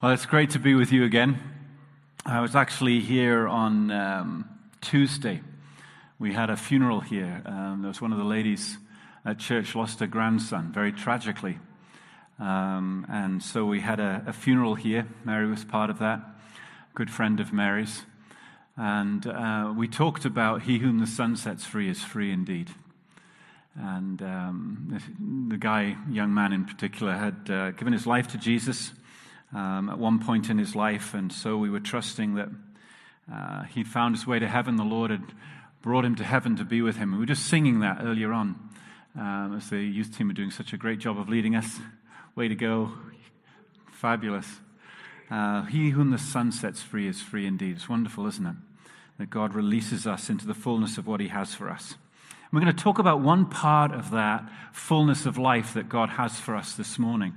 Well, it's great to be with you again. I was actually here on um, Tuesday. We had a funeral here. Um, there was one of the ladies at church lost her grandson very tragically. Um, and so we had a, a, funeral here. Mary was part of that, good friend of Mary's. And uh, we talked about He whom the Son sets free is free indeed. And um, the, guy, young man in particular, had uh, given his life to Jesus um, at one point in his life, and so we were trusting that uh, he'd found his way to heaven. The Lord had brought him to heaven to be with him. We were just singing that earlier on um, as the youth team were doing such a great job of leading us. Way to go. Fabulous. Uh, he whom the Son sets free is free indeed. It's wonderful, isn't it? That God releases us into the fullness of what he has for us. we're going to talk about one part of that fullness of life that God has for us this morning.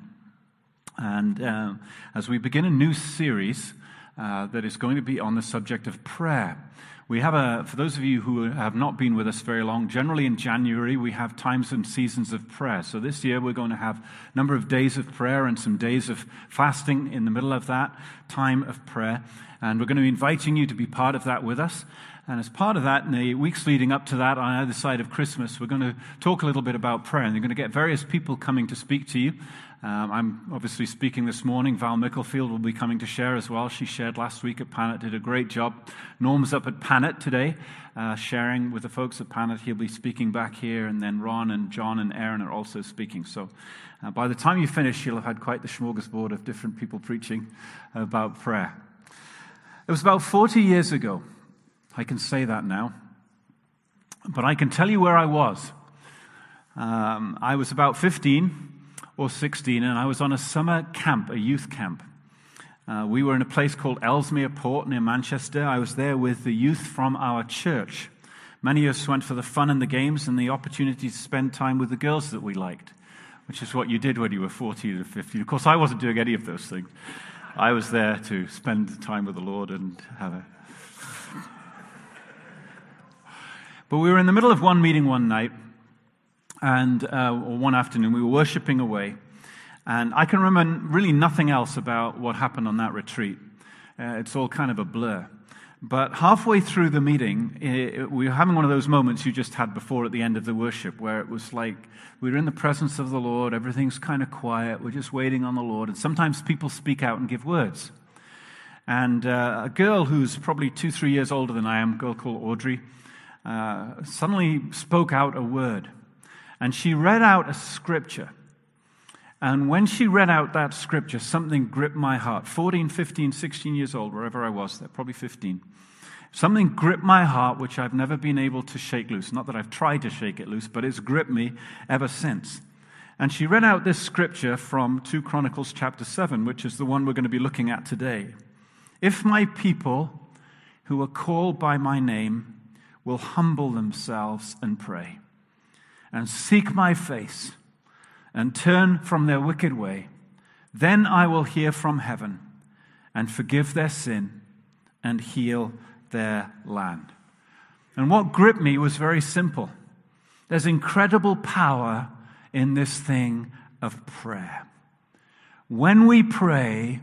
And uh, as we begin a new series uh, that is going to be on the subject of prayer, we have a, for those of you who have not been with us very long, generally in January we have times and seasons of prayer. So this year we're going to have a number of days of prayer and some days of fasting in the middle of that time of prayer. And we're going to be inviting you to be part of that with us. And as part of that, in the weeks leading up to that, on either side of Christmas, we're going to talk a little bit about prayer. And you're going to get various people coming to speak to you. Um, I'm obviously speaking this morning. Val Micklefield will be coming to share as well. She shared last week at Panet, did a great job. Norm's up at Panet today, uh, sharing with the folks at Panet. He'll be speaking back here, and then Ron and John and Aaron are also speaking. So uh, by the time you finish, you'll have had quite the smorgasbord of different people preaching about prayer. It was about 40 years ago. I can say that now. But I can tell you where I was. Um, I was about 15 or 16, and I was on a summer camp, a youth camp. Uh, we were in a place called Ellesmere Port near Manchester. I was there with the youth from our church. Many of us went for the fun and the games and the opportunity to spend time with the girls that we liked, which is what you did when you were 14 or 15. Of course, I wasn't doing any of those things. I was there to spend time with the Lord and have a. But we were in the middle of one meeting one night, and uh, one afternoon we were worshiping away. And I can remember really nothing else about what happened on that retreat. Uh, it's all kind of a blur. But halfway through the meeting, it, we were having one of those moments you just had before at the end of the worship, where it was like we were in the presence of the Lord, everything's kind of quiet, we're just waiting on the Lord. And sometimes people speak out and give words. And uh, a girl who's probably two, three years older than I am, a girl called Audrey, uh, suddenly spoke out a word and she read out a scripture. And when she read out that scripture, something gripped my heart. 14, 15, 16 years old, wherever I was there, probably 15. Something gripped my heart which I've never been able to shake loose. Not that I've tried to shake it loose, but it's gripped me ever since. And she read out this scripture from 2 Chronicles chapter 7, which is the one we're going to be looking at today. If my people who are called by my name will humble themselves and pray and seek my face and turn from their wicked way, then I will hear from heaven and forgive their sin and heal their land. And what gripped me was very simple. There's incredible power in this thing of prayer. When we pray,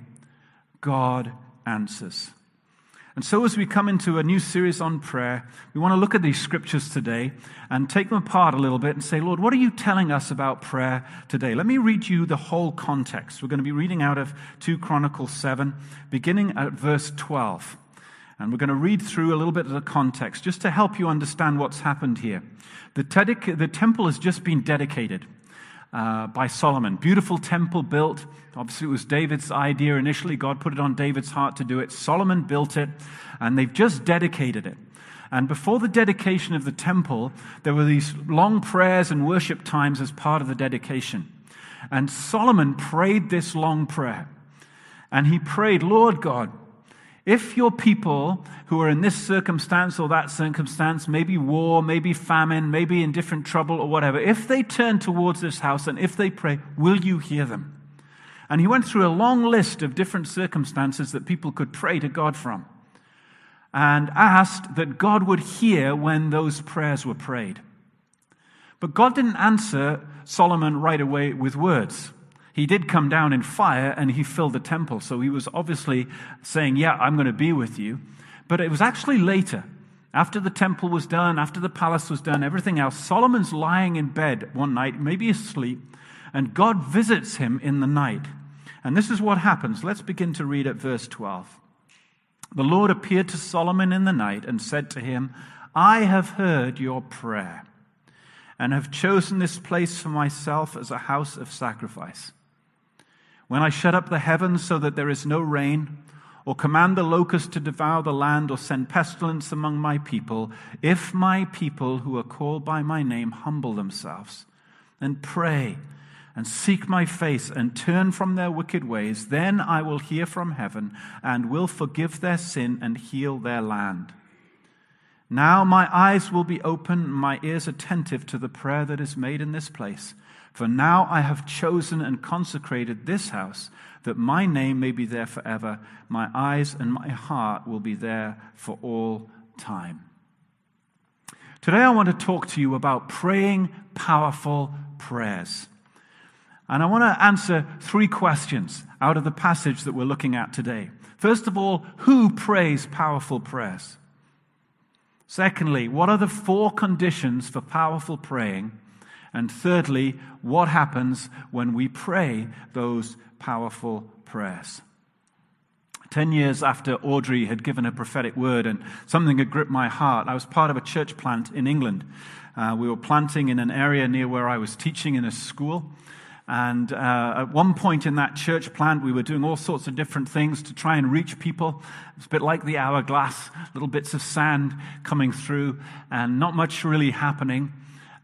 God answers. And so, as we come into a new series on prayer, we want to look at these scriptures today and take them apart a little bit and say, Lord, what are you telling us about prayer today? Let me read you the whole context. We're going to be reading out of 2 Chronicles 7, beginning at verse 12. And we're going to read through a little bit of the context just to help you understand what's happened here. The, the temple has just been dedicated uh, by Solomon. Beautiful temple built. Obviously, it was David's idea initially. God put it on David's heart to do it. Solomon built it, and they've just dedicated it. And before the dedication of the temple, there were these long prayers and worship times as part of the dedication. And Solomon prayed this long prayer. And he prayed, Lord God, if your people who are in this circumstance or that circumstance, maybe war, maybe famine, maybe in different trouble or whatever, if they turn towards this house and if they pray, will you hear them? And he went through a long list of different circumstances that people could pray to God from and asked that God would hear when those prayers were prayed. But God didn't answer Solomon right away with words. He did come down in fire and he filled the temple. So he was obviously saying, Yeah, I'm going to be with you. But it was actually later, after the temple was done, after the palace was done, everything else. Solomon's lying in bed one night, maybe asleep, and God visits him in the night. And this is what happens. Let's begin to read at verse 12. The Lord appeared to Solomon in the night and said to him, I have heard your prayer and have chosen this place for myself as a house of sacrifice. When I shut up the heavens so that there is no rain, or command the locust to devour the land, or send pestilence among my people, if my people who are called by my name humble themselves and pray and seek my face and turn from their wicked ways, then I will hear from heaven and will forgive their sin and heal their land. Now my eyes will be open, my ears attentive to the prayer that is made in this place. For now I have chosen and consecrated this house, that my name may be there forever. My eyes and my heart will be there for all time. Today I want to talk to you about praying powerful prayers. And I want to answer three questions out of the passage that we're looking at today. First of all, who prays powerful prayers? Secondly, what are the four conditions for powerful praying? And thirdly, what happens when we pray those powerful prayers? Ten years after Audrey had given a prophetic word and something had gripped my heart, I was part of a church plant in England. Uh, we were planting in an area near where I was teaching in a school. And uh, at one point in that church plant, we were doing all sorts of different things to try and reach people. It's a bit like the hourglass, little bits of sand coming through, and not much really happening.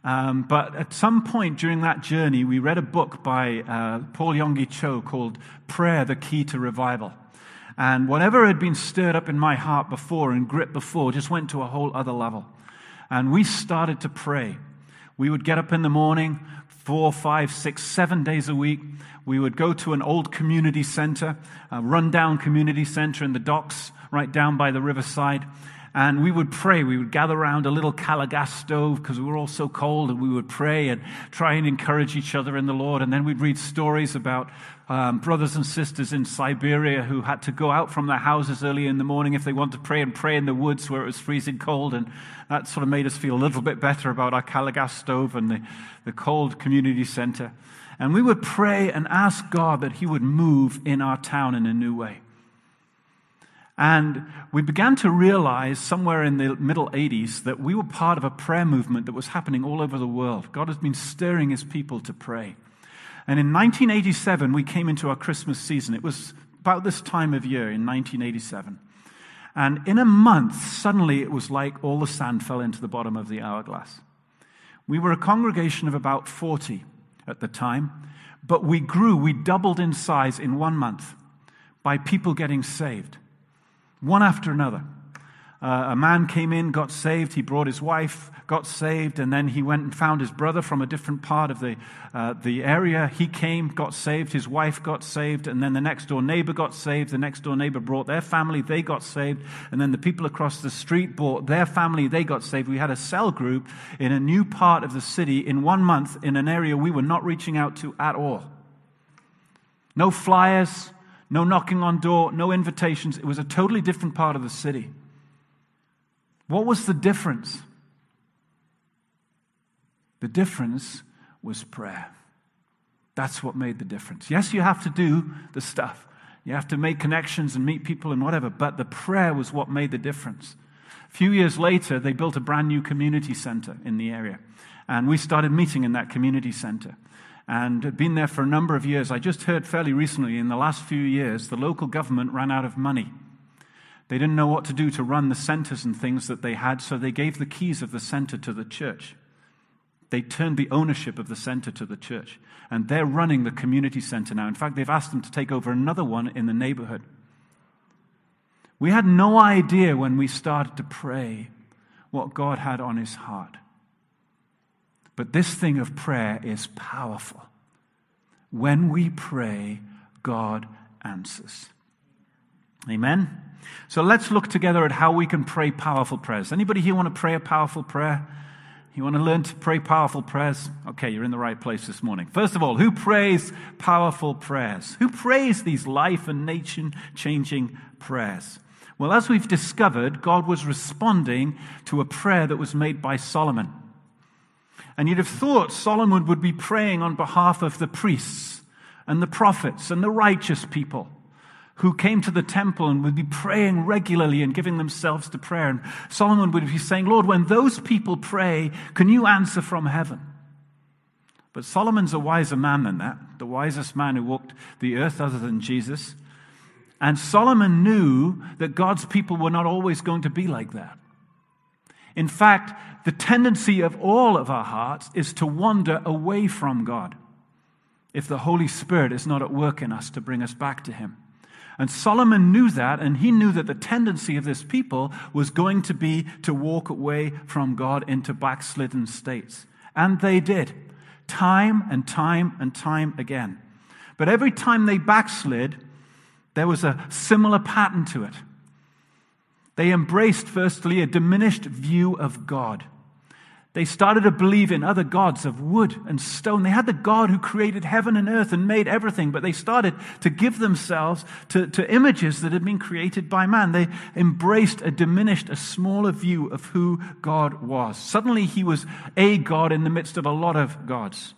Um, but at some point during that journey, we read a book by uh, Paul Yonggi Cho called Prayer, the Key to Revival. And whatever had been stirred up in my heart before and gripped before just went to a whole other level. And we started to pray. We would get up in the morning, four, five, six, seven days a week. We would go to an old community center, a rundown community center in the docks right down by the riverside. And we would pray. We would gather around a little gas stove because we were all so cold, and we would pray and try and encourage each other in the Lord. And then we'd read stories about um, brothers and sisters in Siberia who had to go out from their houses early in the morning if they wanted to pray and pray in the woods where it was freezing cold. And that sort of made us feel a little bit better about our Calor gas stove and the, the cold community center. And we would pray and ask God that He would move in our town in a new way. And we began to realize somewhere in the middle 80s that we were part of a prayer movement that was happening all over the world. God has been stirring His people to pray. And in 1987, we came into our Christmas season. It was about this time of year in 1987. And in a month, suddenly it was like all the sand fell into the bottom of the hourglass. We were a congregation of about 40 at the time, but we grew, we doubled in size in one month by people getting saved, one after another. Uh, a man came in, got saved. He brought his wife, got saved, and then he went and found his brother from a different part of the, uh, the area. He came, got saved. His wife got saved, and then the next door neighbor got saved. The next door neighbor brought their family, they got saved, and then the people across the street brought their family, they got saved. We had a cell group in a new part of the city in one month in an area we were not reaching out to at all. No flyers, no knocking on door, no invitations. It was a totally different part of the city. What was the difference? The difference was prayer. That's what made the difference. Yes, you have to do the stuff. You have to make connections and meet people and whatever, but the prayer was what made the difference. A few years later, they built a brand new community center in the area. And we started meeting in that community center. And had been there for a number of years. I just heard fairly recently, in the last few years, the local government ran out of money they didn't know what to do to run the centers and things that they had, so they gave the keys of the center to the church. They turned the ownership of the center to the church. And they're running the community center now. In fact, they've asked them to take over another one in the neighborhood. We had no idea when we started to pray what God had on his heart. But this thing of prayer is powerful. When we pray, God answers. Amen. So let's look together at how we can pray powerful prayers. Anybody here want to pray a powerful prayer? You want to learn to pray powerful prayers? Okay, you're in the right place this morning. First of all, who prays powerful prayers? Who prays these life and nation changing prayers? Well, as we've discovered, God was responding to a prayer that was made by Solomon. And you'd have thought Solomon would be praying on behalf of the priests and the prophets and the righteous people who came to the temple and would be praying regularly and giving themselves to prayer. And Solomon would be saying, Lord, when those people pray, can you answer from heaven? But Solomon's a wiser man than that, the wisest man who walked the earth other than Jesus. And Solomon knew that God's people were not always going to be like that. In fact, the tendency of all of our hearts is to wander away from God if the Holy Spirit is not at work in us to bring us back to Him. And Solomon knew that, and he knew that the tendency of this people was going to be to walk away from God into backslidden states. And they did, time and time and time again. But every time they backslid, there was a similar pattern to it. They embraced, firstly, a diminished view of God. They started to believe in other gods of wood and stone. They had the God who created heaven and earth and made everything, but they started to give themselves to, to images that had been created by man. They embraced a diminished, a smaller view of who God was. Suddenly, he was a God in the midst of a lot of gods.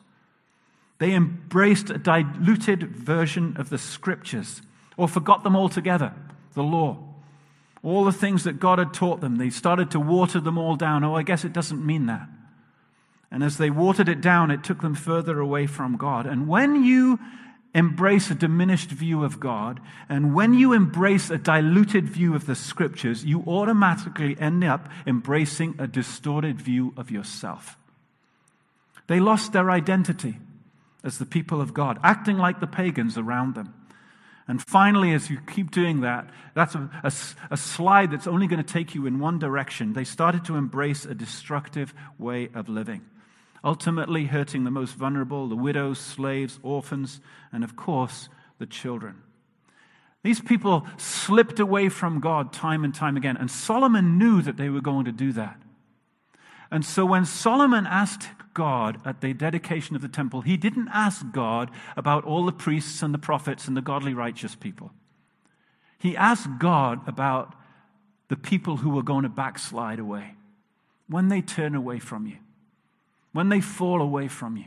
They embraced a diluted version of the scriptures or forgot them altogether, the law. All the things that God had taught them, they started to water them all down. Oh, I guess it doesn't mean that. And as they watered it down, it took them further away from God. And when you embrace a diminished view of God, and when you embrace a diluted view of the scriptures, you automatically end up embracing a distorted view of yourself. They lost their identity as the people of God, acting like the pagans around them. And finally, as you keep doing that, that's a, a, a slide that's only going to take you in one direction. They started to embrace a destructive way of living, ultimately hurting the most vulnerable, the widows, slaves, orphans, and of course, the children. These people slipped away from God time and time again, and Solomon knew that they were going to do that. And so when Solomon asked God at the dedication of the temple, he didn't ask God about all the priests and the prophets and the godly righteous people. He asked God about the people who were going to backslide away when they turn away from you, when they fall away from you.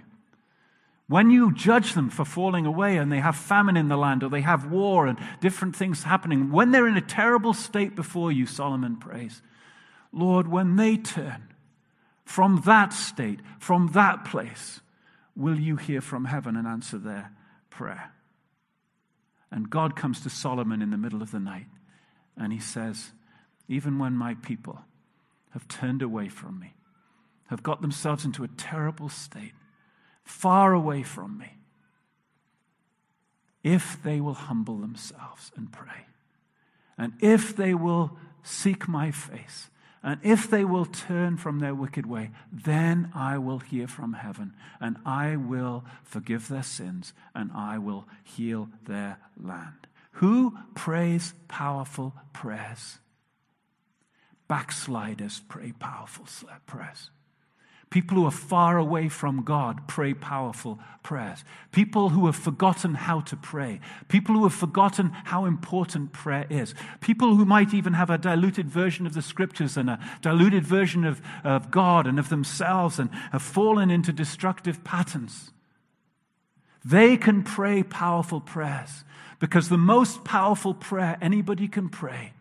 When you judge them for falling away and they have famine in the land or they have war and different things happening, when they're in a terrible state before you, Solomon prays, Lord, when they turn, from that state, from that place, will you hear from heaven and answer their prayer? And God comes to Solomon in the middle of the night and he says, Even when my people have turned away from me, have got themselves into a terrible state, far away from me, if they will humble themselves and pray, and if they will seek my face, and if they will turn from their wicked way, then I will hear from heaven, and I will forgive their sins, and I will heal their land. Who prays powerful prayers? Backsliders pray powerful prayers. People who are far away from God pray powerful prayers. People who have forgotten how to pray. People who have forgotten how important prayer is. People who might even have a diluted version of the scriptures and a diluted version of, of God and of themselves and have fallen into destructive patterns. They can pray powerful prayers because the most powerful prayer anybody can pray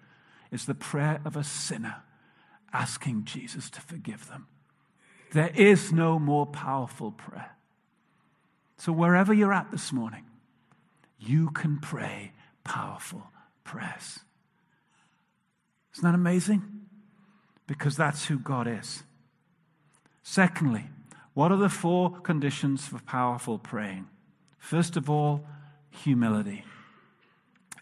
is the prayer of a sinner asking Jesus to forgive them. There is no more powerful prayer. So, wherever you're at this morning, you can pray powerful prayers. Isn't that amazing? Because that's who God is. Secondly, what are the four conditions for powerful praying? First of all, humility.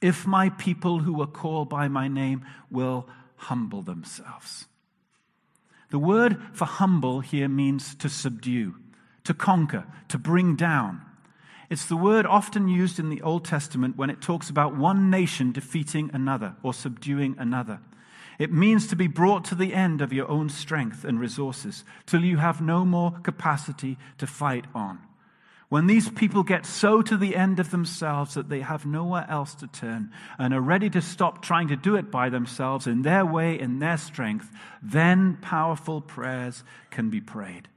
If my people who are called by my name will humble themselves. The word for humble here means to subdue, to conquer, to bring down. It's the word often used in the Old Testament when it talks about one nation defeating another or subduing another. It means to be brought to the end of your own strength and resources till you have no more capacity to fight on. When these people get so to the end of themselves that they have nowhere else to turn and are ready to stop trying to do it by themselves in their way, in their strength, then powerful prayers can be prayed.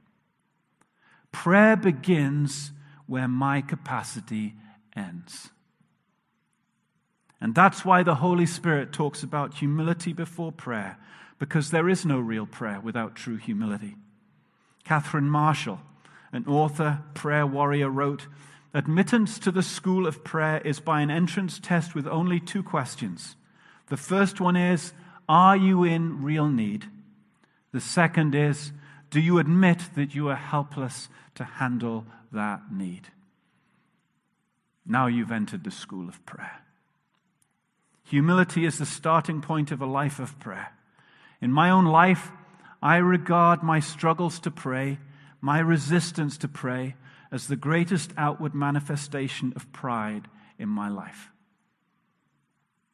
Prayer begins where my capacity ends. And that's why the Holy Spirit talks about humility before prayer, because there is no real prayer without true humility. Catherine Marshall, an author, prayer warrior, wrote Admittance to the school of prayer is by an entrance test with only two questions. The first one is Are you in real need? The second is Do you admit that you are helpless to handle that need? Now you've entered the school of prayer. Humility is the starting point of a life of prayer. In my own life, I regard my struggles to pray, my resistance to pray, as the greatest outward manifestation of pride in my life.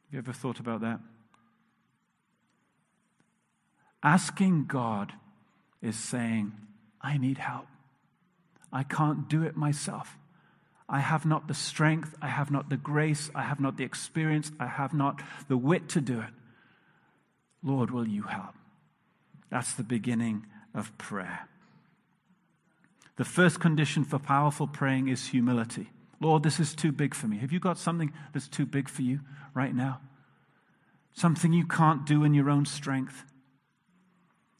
Have you ever thought about that? Asking God is saying, I need help. I can't do it myself. I have not the strength, I have not the grace, I have not the experience, I have not the wit to do it. Lord, will you help? That's the beginning of prayer. The first condition for powerful praying is humility. Lord, this is too big for me. Have you got something that's too big for you right now? Something you can't do in your own strength?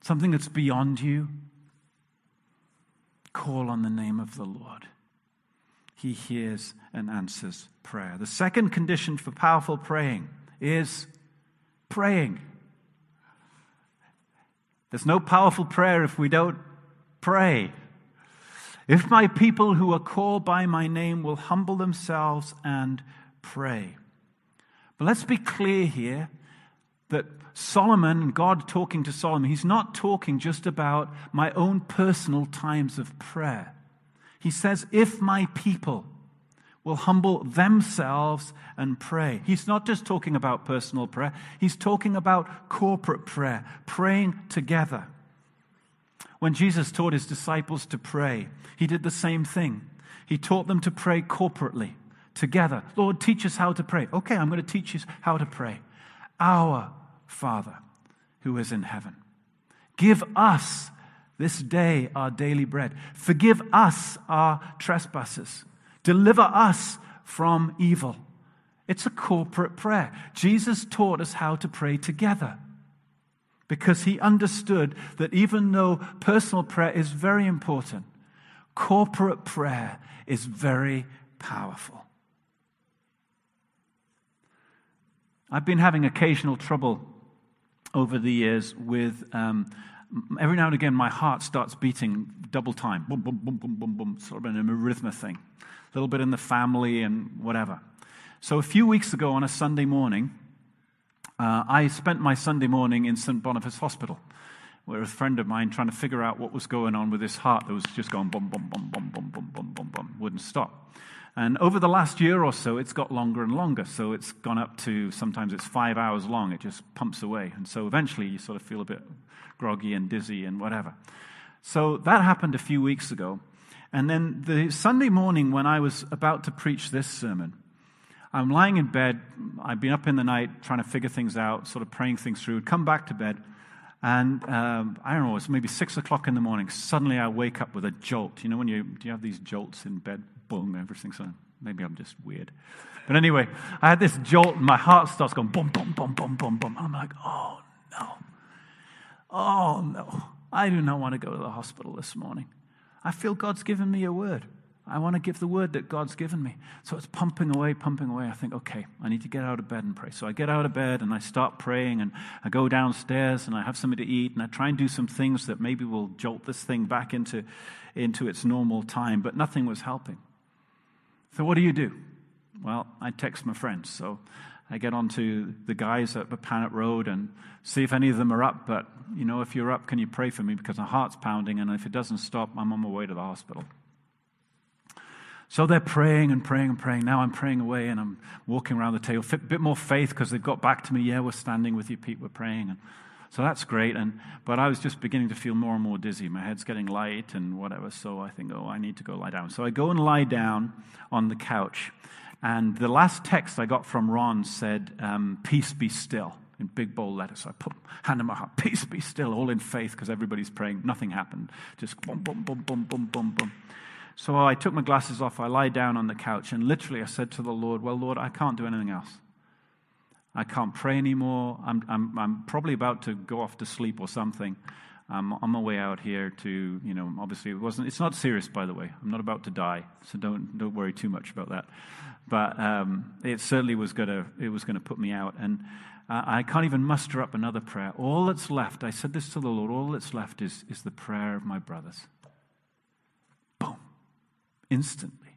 Something that's beyond you? Call on the name of the Lord he hears and answers prayer. The second condition for powerful praying is praying. There's no powerful prayer if we don't pray. If my people who are called by my name will humble themselves and pray. But let's be clear here that Solomon, God talking to Solomon, he's not talking just about my own personal times of prayer. He says, If my people will humble themselves and pray. He's not just talking about personal prayer, he's talking about corporate prayer, praying together. When Jesus taught his disciples to pray, he did the same thing. He taught them to pray corporately, together. Lord, teach us how to pray. Okay, I'm going to teach you how to pray. Our Father who is in heaven, give us this day our daily bread. Forgive us our trespasses. Deliver us from evil. It's a corporate prayer. Jesus taught us how to pray together because he understood that even though personal prayer is very important, corporate prayer is very powerful. I've been having occasional trouble over the years with um, every now and again, my heart starts beating double time. Boom, boom, boom, boom, boom, boom. Sort of an arrhythmia thing. A little bit in the family and whatever. So a few weeks ago on a Sunday morning, uh, I spent my Sunday morning in St. Boniface Hospital, where a friend of mine trying to figure out what was going on with his heart that was just going boom, boom, boom, boom, boom, boom, boom, boom, boom, wouldn't stop. And over the last year or so, it's got longer and longer. So it's gone up to sometimes it's five hours long. It just pumps away. And so eventually you sort of feel a bit groggy and dizzy and whatever. So that happened a few weeks ago. And then the Sunday morning, when I was about to preach this sermon, I'm lying in bed. I'd been up in the night trying to figure things out, sort of praying things through, come back to bed. And um, I don't know, it's maybe six o'clock in the morning. Suddenly I wake up with a jolt. You know, when you, do you have these jolts in bed? Boom, everything's on. Maybe I'm just weird. But anyway, I had this jolt and my heart starts going boom, boom, boom, boom, boom, boom. I'm like, oh no. Oh, no, I do not want to go to the hospital this morning. I feel God's given me a word. I want to give the word that God's given me. So it's pumping away, pumping away. I think, okay, I need to get out of bed and pray. So I get out of bed and I start praying and I go downstairs and I have something to eat and I try and do some things that maybe will jolt this thing back into, into its normal time, but nothing was helping. So what do you do? Well, I text my friends. So I get onto the guys at the Panet Road and see if any of them are up. But, you know, if you're up, can you pray for me? Because my heart's pounding, and if it doesn't stop, I'm on my way to the hospital. So they're praying and praying and praying. Now I'm praying away and I'm walking around the table. A bit more faith because they've got back to me. Yeah, we're standing with you, Pete. We're praying. And so that's great. And, but I was just beginning to feel more and more dizzy. My head's getting light and whatever. So I think, oh, I need to go lie down. So I go and lie down on the couch. And the last text I got from Ron said, um, Peace be still, in big bold letters. So I put hand in my heart, Peace be still, all in faith because everybody's praying. Nothing happened. Just boom, boom, boom, boom, boom, boom, boom. So I took my glasses off. I lay down on the couch. And literally I said to the Lord, Well, Lord, I can't do anything else. I can't pray anymore. I'm, I'm, I'm probably about to go off to sleep or something. I'm on my way out here to, you know, obviously it wasn't, it's not serious, by the way. I'm not about to die, so don't, don't worry too much about that. But um, it certainly was going to, it was going to put me out. And uh, I can't even muster up another prayer. All that's left, I said this to the Lord, all that's left is, is the prayer of my brothers. Instantly.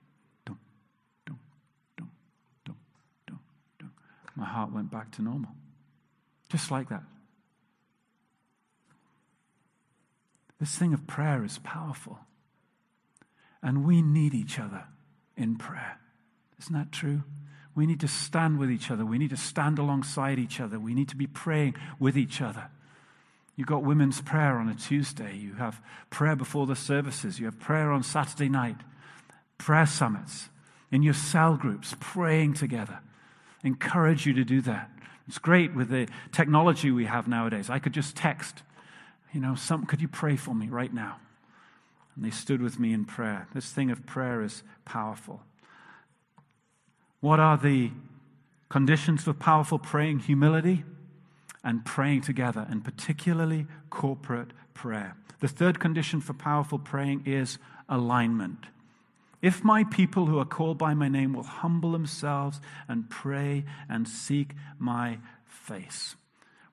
my heart went back to normal. Just like that. This thing of prayer is powerful. And we need each other in prayer. Isn't that true? We need to stand with each other. We need to stand alongside each other. We need to be praying with each other. You've got women's prayer on a Tuesday. You have prayer before the services. You have prayer on Saturday night. Prayer summits. In your cell groups, praying together encourage you to do that. It's great with the technology we have nowadays. I could just text, you know, some, could you pray for me right now? And they stood with me in prayer. This thing of prayer is powerful. What are the conditions for powerful praying? Humility and praying together, and particularly corporate prayer. The third condition for powerful praying is alignment. If my people who are called by my name will humble themselves and pray and seek my face.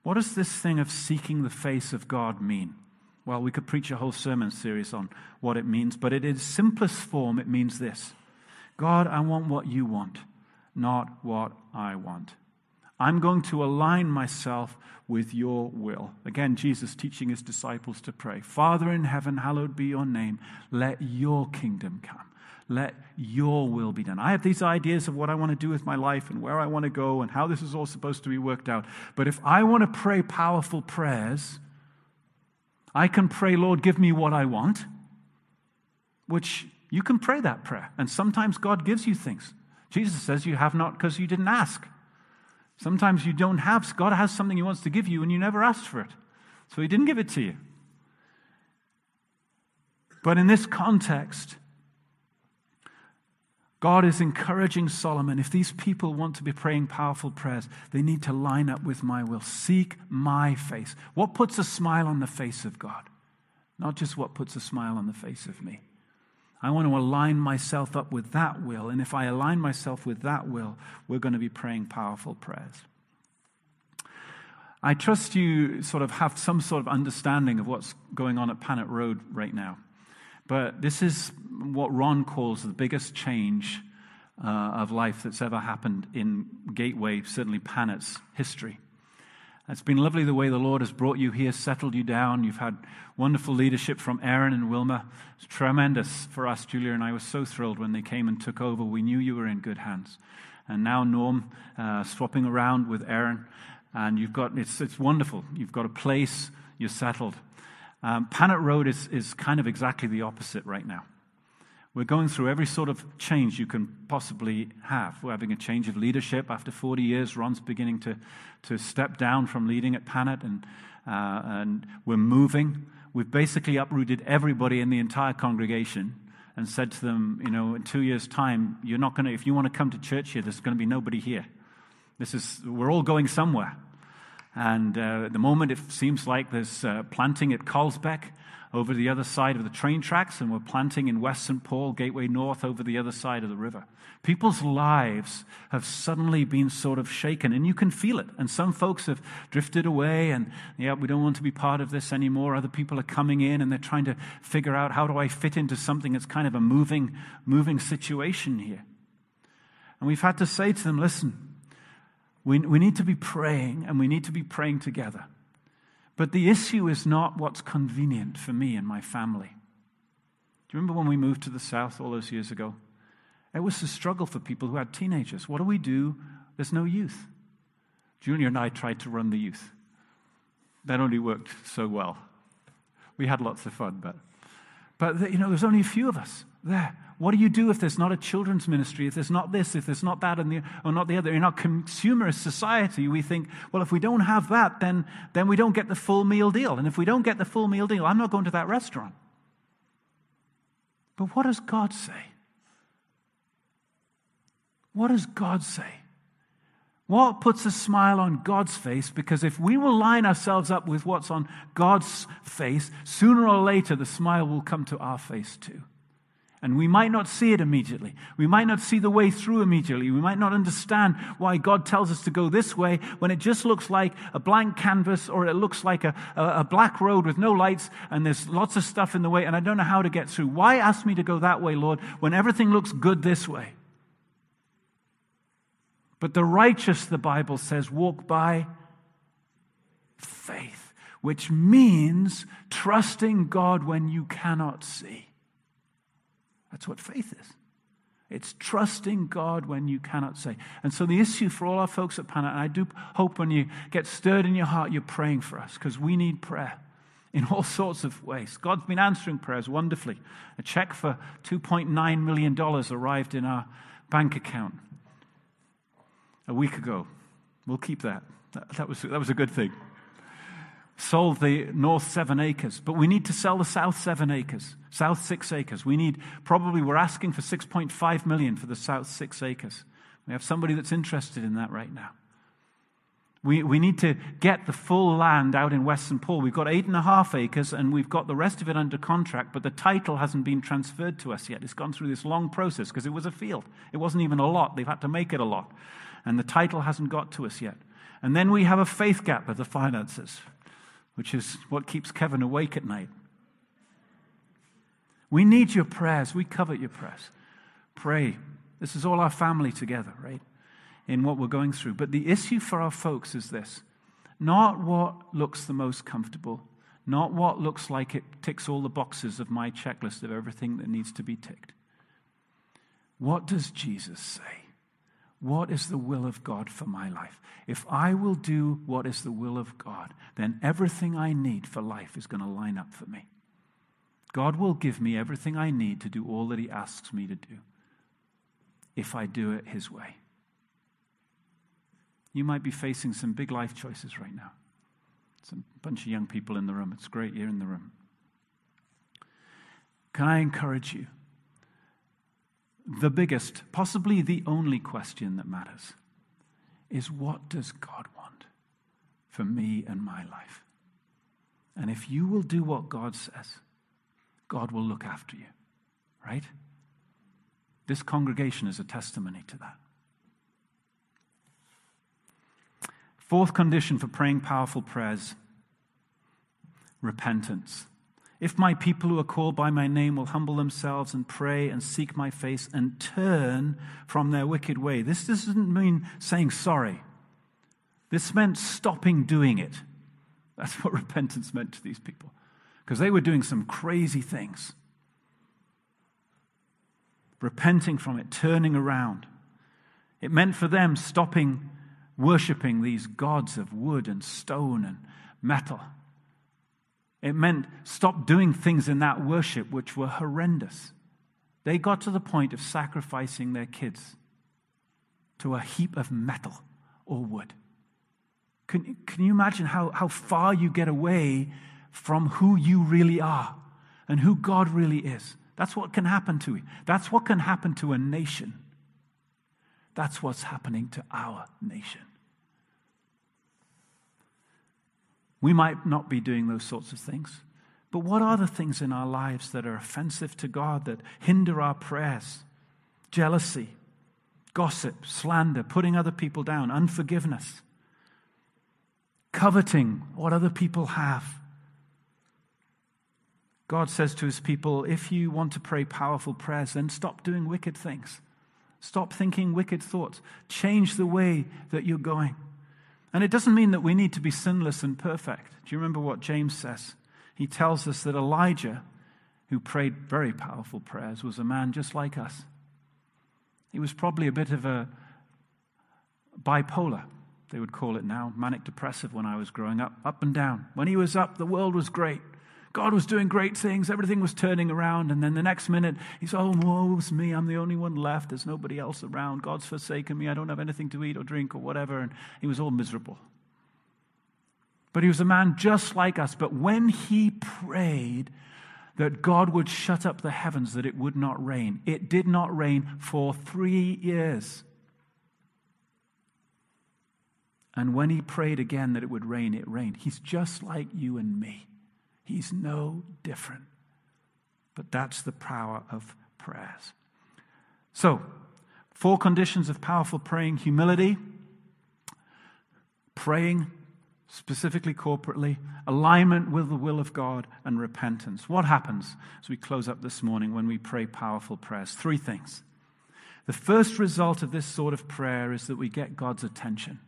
What does this thing of seeking the face of God mean? Well, we could preach a whole sermon series on what it means, but in its simplest form, it means this God, I want what you want, not what I want. I'm going to align myself with your will. Again, Jesus teaching his disciples to pray Father in heaven, hallowed be your name. Let your kingdom come let your will be done. I have these ideas of what I want to do with my life and where I want to go and how this is all supposed to be worked out. But if I want to pray powerful prayers, I can pray, Lord, give me what I want, which you can pray that prayer. And sometimes God gives you things. Jesus says you have not because you didn't ask. Sometimes you don't have, God has something He wants to give you and you never asked for it. So He didn't give it to you. But in this context, God is encouraging Solomon if these people want to be praying powerful prayers, they need to line up with my will. Seek my face. What puts a smile on the face of God? Not just what puts a smile on the face of me. I want to align myself up with that will. And if I align myself with that will, we're going to be praying powerful prayers. I trust you sort of have some sort of understanding of what's going on at Panet Road right now. But this is what Ron calls the biggest change uh, of life that's ever happened in Gateway, certainly Panet's history. It's been lovely the way the Lord has brought you here, settled you down. You've had wonderful leadership from Aaron and Wilma. It's tremendous for us. Julia and I were so thrilled when they came and took over. We knew you were in good hands. And now Norm uh, swapping around with Aaron. And you've got, it's, it's wonderful. You've got a place, you're settled. Um, Panet Road is, is kind of exactly the opposite right now. We're going through every sort of change you can possibly have. We're having a change of leadership. After 40 years, Ron's beginning to, to step down from leading at Panet, and, uh, and we're moving. We've basically uprooted everybody in the entire congregation and said to them, you know, in two years' time, you're not going to, if you want to come to church here, there's going to be nobody here. This is, we're all going somewhere. And uh, at the moment, it seems like there's uh, planting at Carlsbeck over the other side of the train tracks, and we're planting in West St. Paul, Gateway North, over the other side of the river. People's lives have suddenly been sort of shaken, and you can feel it. And some folks have drifted away, and yeah, we don't want to be part of this anymore. Other people are coming in, and they're trying to figure out how do I fit into something that's kind of a moving, moving situation here. And we've had to say to them, listen, we, we need to be praying, and we need to be praying together. But the issue is not what's convenient for me and my family. Do you remember when we moved to the south all those years ago? It was a struggle for people who had teenagers. What do we do? There's no youth. Junior and I tried to run the youth. That only worked so well. We had lots of fun, but, but you know, there's only a few of us there. What do you do if there's not a children's ministry, if there's not this, if there's not that, and the, or not the other? In our consumerist society, we think, well, if we don't have that, then, then we don't get the full meal deal. And if we don't get the full meal deal, I'm not going to that restaurant. But what does God say? What does God say? What puts a smile on God's face? Because if we will line ourselves up with what's on God's face, sooner or later the smile will come to our face too. And we might not see it immediately. We might not see the way through immediately. We might not understand why God tells us to go this way when it just looks like a blank canvas or it looks like a, a, black road with no lights and there's lots of stuff in the way and I don't know how to get through. Why ask me to go that way, Lord, when everything looks good this way? But the righteous, the Bible says, walk by faith, which means trusting God when you cannot see. That's what faith is. It's trusting God when you cannot say. And so the issue for all our folks at Panet, and I do hope when you get stirred in your heart, you're praying for us because we need prayer in all sorts of ways. God's been answering prayers wonderfully. A check for $2.9 million arrived in our bank account a week ago. We'll keep that. That, that was, that was a good thing sold the north seven acres, but we need to sell the south seven acres, south six acres. We need, probably, we're asking for 6.5 million for the south six acres. We have somebody that's interested in that right now. We, we need to get the full land out in West St. Paul. We've got eight and a half acres and we've got the rest of it under contract, but the title hasn't been transferred to us yet. It's gone through this long process because it was a field. It wasn't even a lot. They've had to make it a lot. And the title hasn't got to us yet. And then we have a faith gap of the finances which is what keeps Kevin awake at night. We need your prayers. We covet your prayers. Pray. This is all our family together, right? In what we're going through. But the issue for our folks is this not what looks the most comfortable, not what looks like it ticks all the boxes of my checklist of everything that needs to be ticked. What does Jesus say? What is the will of God for my life? If I will do what is the will of God, then everything I need for life is going to line up for me. God will give me everything I need to do all that He asks me to do if I do it His way. You might be facing some big life choices right now. Some bunch of young people in the room. It's great you're in the room. Can I encourage you? The biggest, possibly the only question that matters is what does God want for me and my life? And if you will do what God says, God will look after you, right? This congregation is a testimony to that. Fourth condition for praying powerful prayers repentance. If my people who are called by my name will humble themselves and pray and seek my face and turn from their wicked way. This doesn't mean saying sorry. This meant stopping doing it. That's what repentance meant to these people. Because they were doing some crazy things. Repenting from it, turning around. It meant for them stopping worshiping these gods of wood and stone and metal it meant stop doing things in that worship which were horrendous. They got to the point of sacrificing their kids to a heap of metal or wood. Can, can you imagine how, how far you get away from who you really are and who God really is? That's what can happen to you. That's what can happen to a nation. That's what's happening to our nation. We might not be doing those sorts of things. But what are the things in our lives that are offensive to God, that hinder our prayers? Jealousy, gossip, slander, putting other people down, unforgiveness, coveting what other people have. God says to his people, if you want to pray powerful prayers, then stop doing wicked things. Stop thinking wicked thoughts. Change the way that you're going. And it doesn't mean that we need to be sinless and perfect. Do you remember what James says? He tells us that Elijah, who prayed very powerful prayers, was a man just like us. He was probably a bit of a bipolar, they would call it now, manic depressive when I was growing up, up and down. When he was up, the world was great. God was doing great things. Everything was turning around. And then the next minute, he's, oh, woe's me. I'm the only one left. There's nobody else around. God's forsaken me. I don't have anything to eat or drink or whatever. And he was all miserable. But he was a man just like us. But when he prayed that God would shut up the heavens, that it would not rain, it did not rain for three years. And when he prayed again that it would rain, it rained. He's just like you and me. He's no different. But that's the power of prayers. So, four conditions of powerful praying humility, praying specifically corporately, alignment with the will of God, and repentance. What happens as we close up this morning when we pray powerful prayers? Three things. The first result of this sort of prayer is that we get God's attention.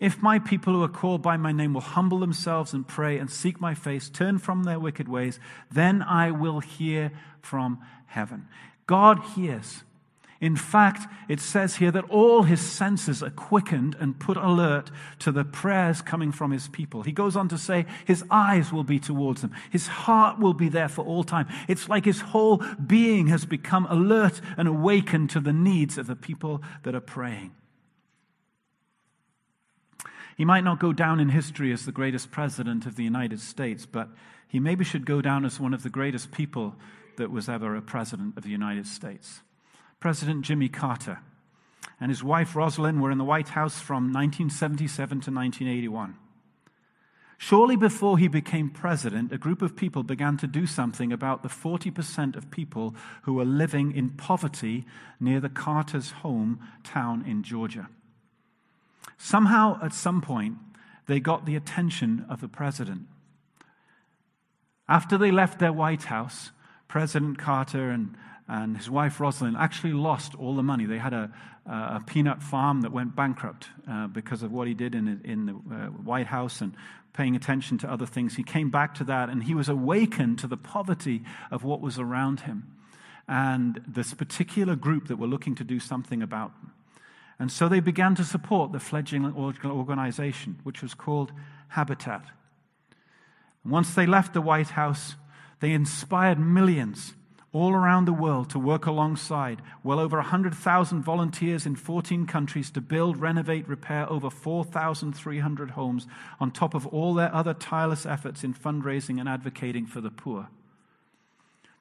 If my people who are called by my name will humble themselves and pray and seek my face, turn from their wicked ways, then I will hear from heaven. God hears. In fact, it says here that all his senses are quickened and put alert to the prayers coming from his people. He goes on to say his eyes will be towards them, his heart will be there for all time. It's like his whole being has become alert and awakened to the needs of the people that are praying. He might not go down in history as the greatest president of the United States, but he maybe should go down as one of the greatest people that was ever a president of the United States. President Jimmy Carter and his wife Rosalynn were in the White House from 1977 to 1981. Shortly before he became president, a group of people began to do something about the 40% of people who were living in poverty near the Carter's hometown in Georgia. Somehow, at some point, they got the attention of the president. After they left their White House, President Carter and, and his wife Rosalynn actually lost all the money. They had a, a peanut farm that went bankrupt uh, because of what he did in, in the uh, White House and paying attention to other things. He came back to that and he was awakened to the poverty of what was around him and this particular group that were looking to do something about them. And so they began to support the fledgling organization, which was called Habitat. Once they left the White House, they inspired millions all around the world to work alongside well over 100,000 volunteers in 14 countries to build, renovate, repair over 4,300 homes on top of all their other tireless efforts in fundraising and advocating for the poor.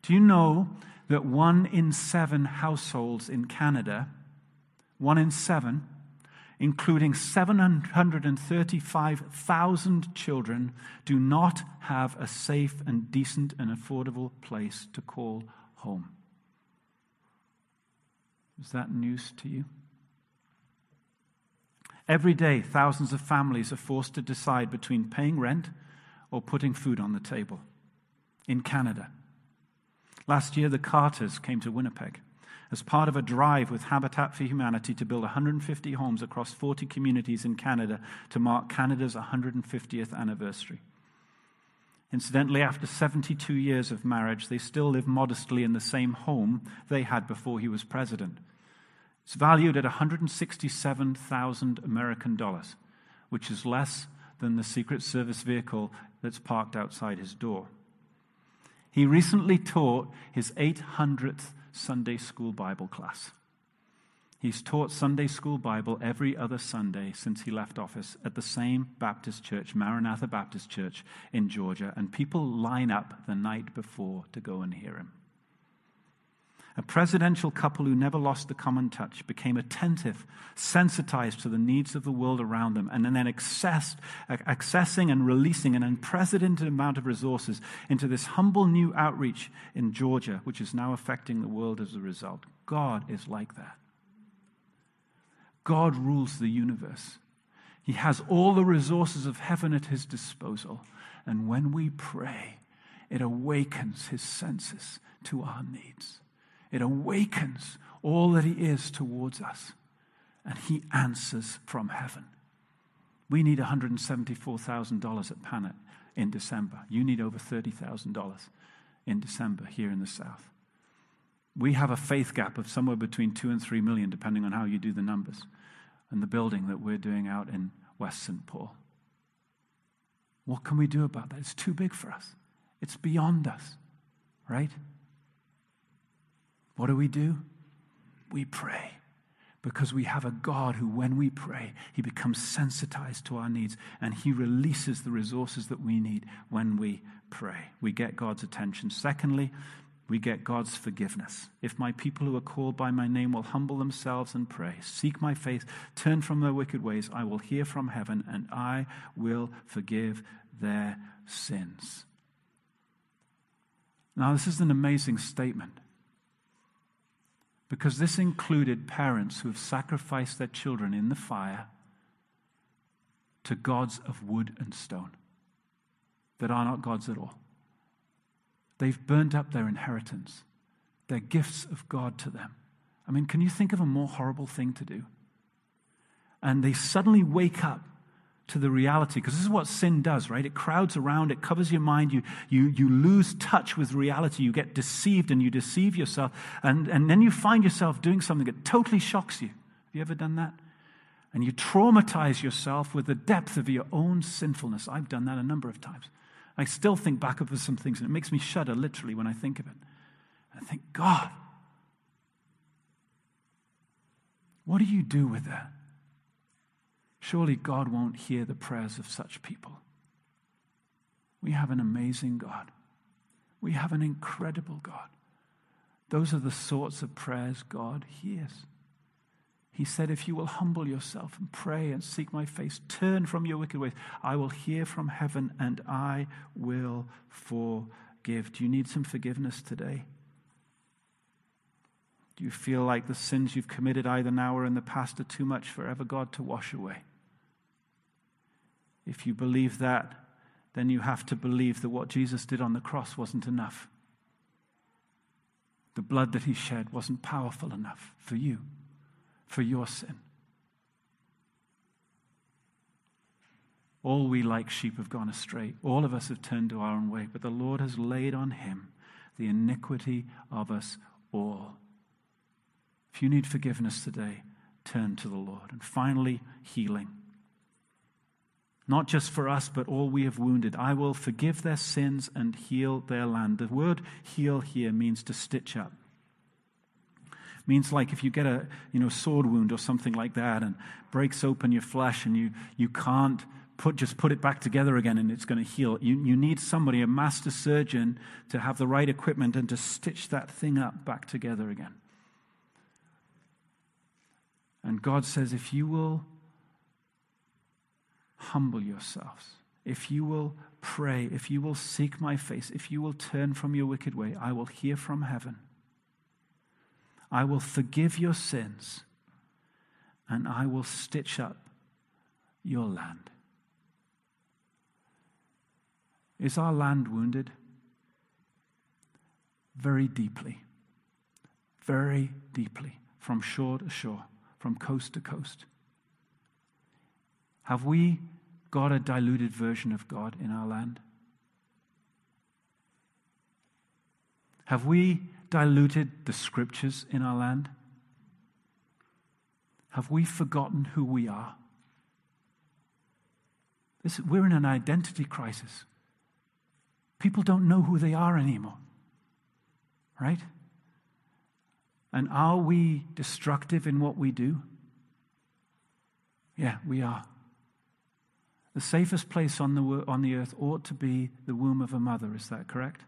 Do you know that one in seven households in Canada one in seven, including 735,000 children, do not have a safe and decent and affordable place to call home. Is that news to you? Every day, thousands of families are forced to decide between paying rent or putting food on the table. In Canada, last year the Carters came to Winnipeg as part of a drive with Habitat for Humanity to build 150 homes across 40 communities in Canada to mark Canada's 150th anniversary. Incidentally, after 72 years of marriage, they still live modestly in the same home they had before he was president. It's valued at 167,000 American dollars, which is less than the Secret Service vehicle that's parked outside his door. He recently taught his 800th Sunday school Bible class. He's taught Sunday school Bible every other Sunday since he left office at the same Baptist church, Maranatha Baptist Church in Georgia, and people line up the night before to go and hear him. A presidential couple who never lost the common touch became attentive, sensitized to the needs of the world around them, and then accessed, accessing and releasing an unprecedented amount of resources into this humble new outreach in Georgia, which is now affecting the world as a result. God is like that. God rules the universe. He has all the resources of heaven at his disposal. And when we pray, it awakens his senses to our needs. It awakens all that He is towards us, and He answers from heaven. We need $174,000 at Panet in December. You need over $30,000 in December here in the South. We have a faith gap of somewhere between two and three million, depending on how you do the numbers, and the building that we're doing out in West St. Paul. What can we do about that? It's too big for us, it's beyond us, right? What do we do? We pray because we have a God who, when we pray, he becomes sensitized to our needs and he releases the resources that we need when we pray. We get God's attention. Secondly, we get God's forgiveness. If my people who are called by my name will humble themselves and pray, seek my face, turn from their wicked ways, I will hear from heaven and I will forgive their sins. Now, this is an amazing statement because this included parents who have sacrificed their children in the fire to gods of wood and stone that are not gods at all. They've burnt up their inheritance, their gifts of God to them. I mean, can you think of a more horrible thing to do? And they suddenly wake up to the reality, because this is what sin does, right? It crowds around, it covers your mind, you, you, you lose touch with reality, you get deceived and you deceive yourself, and, and then you find yourself doing something that totally shocks you. Have you ever done that? And you traumatize yourself with the depth of your own sinfulness. I've done that a number of times. I still think back over some things, and it makes me shudder literally when I think of it. I think, God, what do you do with that? Surely God won't hear the prayers of such people. We have an amazing God. We have an incredible God. Those are the sorts of prayers God hears. He said, If you will humble yourself and pray and seek my face, turn from your wicked ways, I will hear from heaven and I will forgive. Do you need some forgiveness today? Do you feel like the sins you've committed either now or in the past are too much for ever God to wash away? If you believe that, then you have to believe that what Jesus did on the cross wasn't enough. The blood that he shed wasn't powerful enough for you, for your sin. All we like sheep have gone astray. All of us have turned to our own way, but the Lord has laid on him the iniquity of us all. If you need forgiveness today, turn to the Lord. And finally, healing not just for us, but all we have wounded. I will forgive their sins and heal their land. The word heal here means to stitch up. means like if you get a you know sword wound or something like that and breaks open your flesh and you you can't put just put it back together again and it's going to heal. You you need somebody, a master surgeon, to have the right equipment and to stitch that thing up back together again. And God says, if you will humble yourselves, if you will pray, if you will seek my face, if you will turn from your wicked way, I will hear from heaven. I will forgive your sins and I will stitch up your land. Is our land wounded? Very deeply. Very deeply. From shore to shore, from coast to coast. Have we got a diluted version of God in our land? Have we diluted the scriptures in our land? Have we forgotten who we are? This, we're in an identity crisis. People don't know who they are anymore. Right? And are we destructive in what we do? Yeah, we are. The safest place on the, on the earth ought to be the womb of a mother. Is that correct?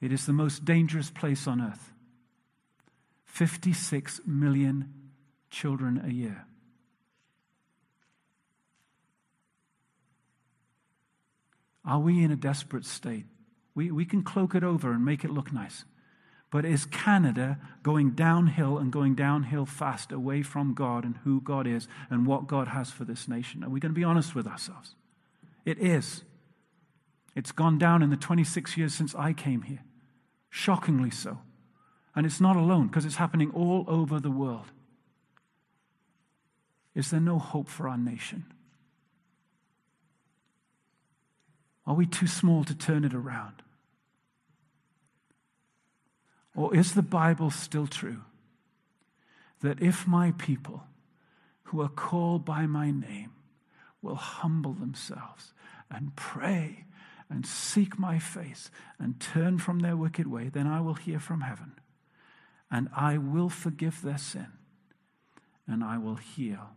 It is the most dangerous place on earth. 56 million children a year. Are we in a desperate state? We, we can cloak it over and make it look nice. But is Canada going downhill and going downhill fast away from God and who God is and what God has for this nation? Are we going to be honest with ourselves? It is. It's gone down in the 26 years since I came here. Shockingly so. And it's not alone because it's happening all over the world. Is there no hope for our nation? Are we too small to turn it around? Or is the Bible still true? That if my people who are called by my name will humble themselves and pray and seek my face and turn from their wicked way, then I will hear from heaven and I will forgive their sin and I will heal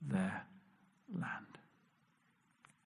their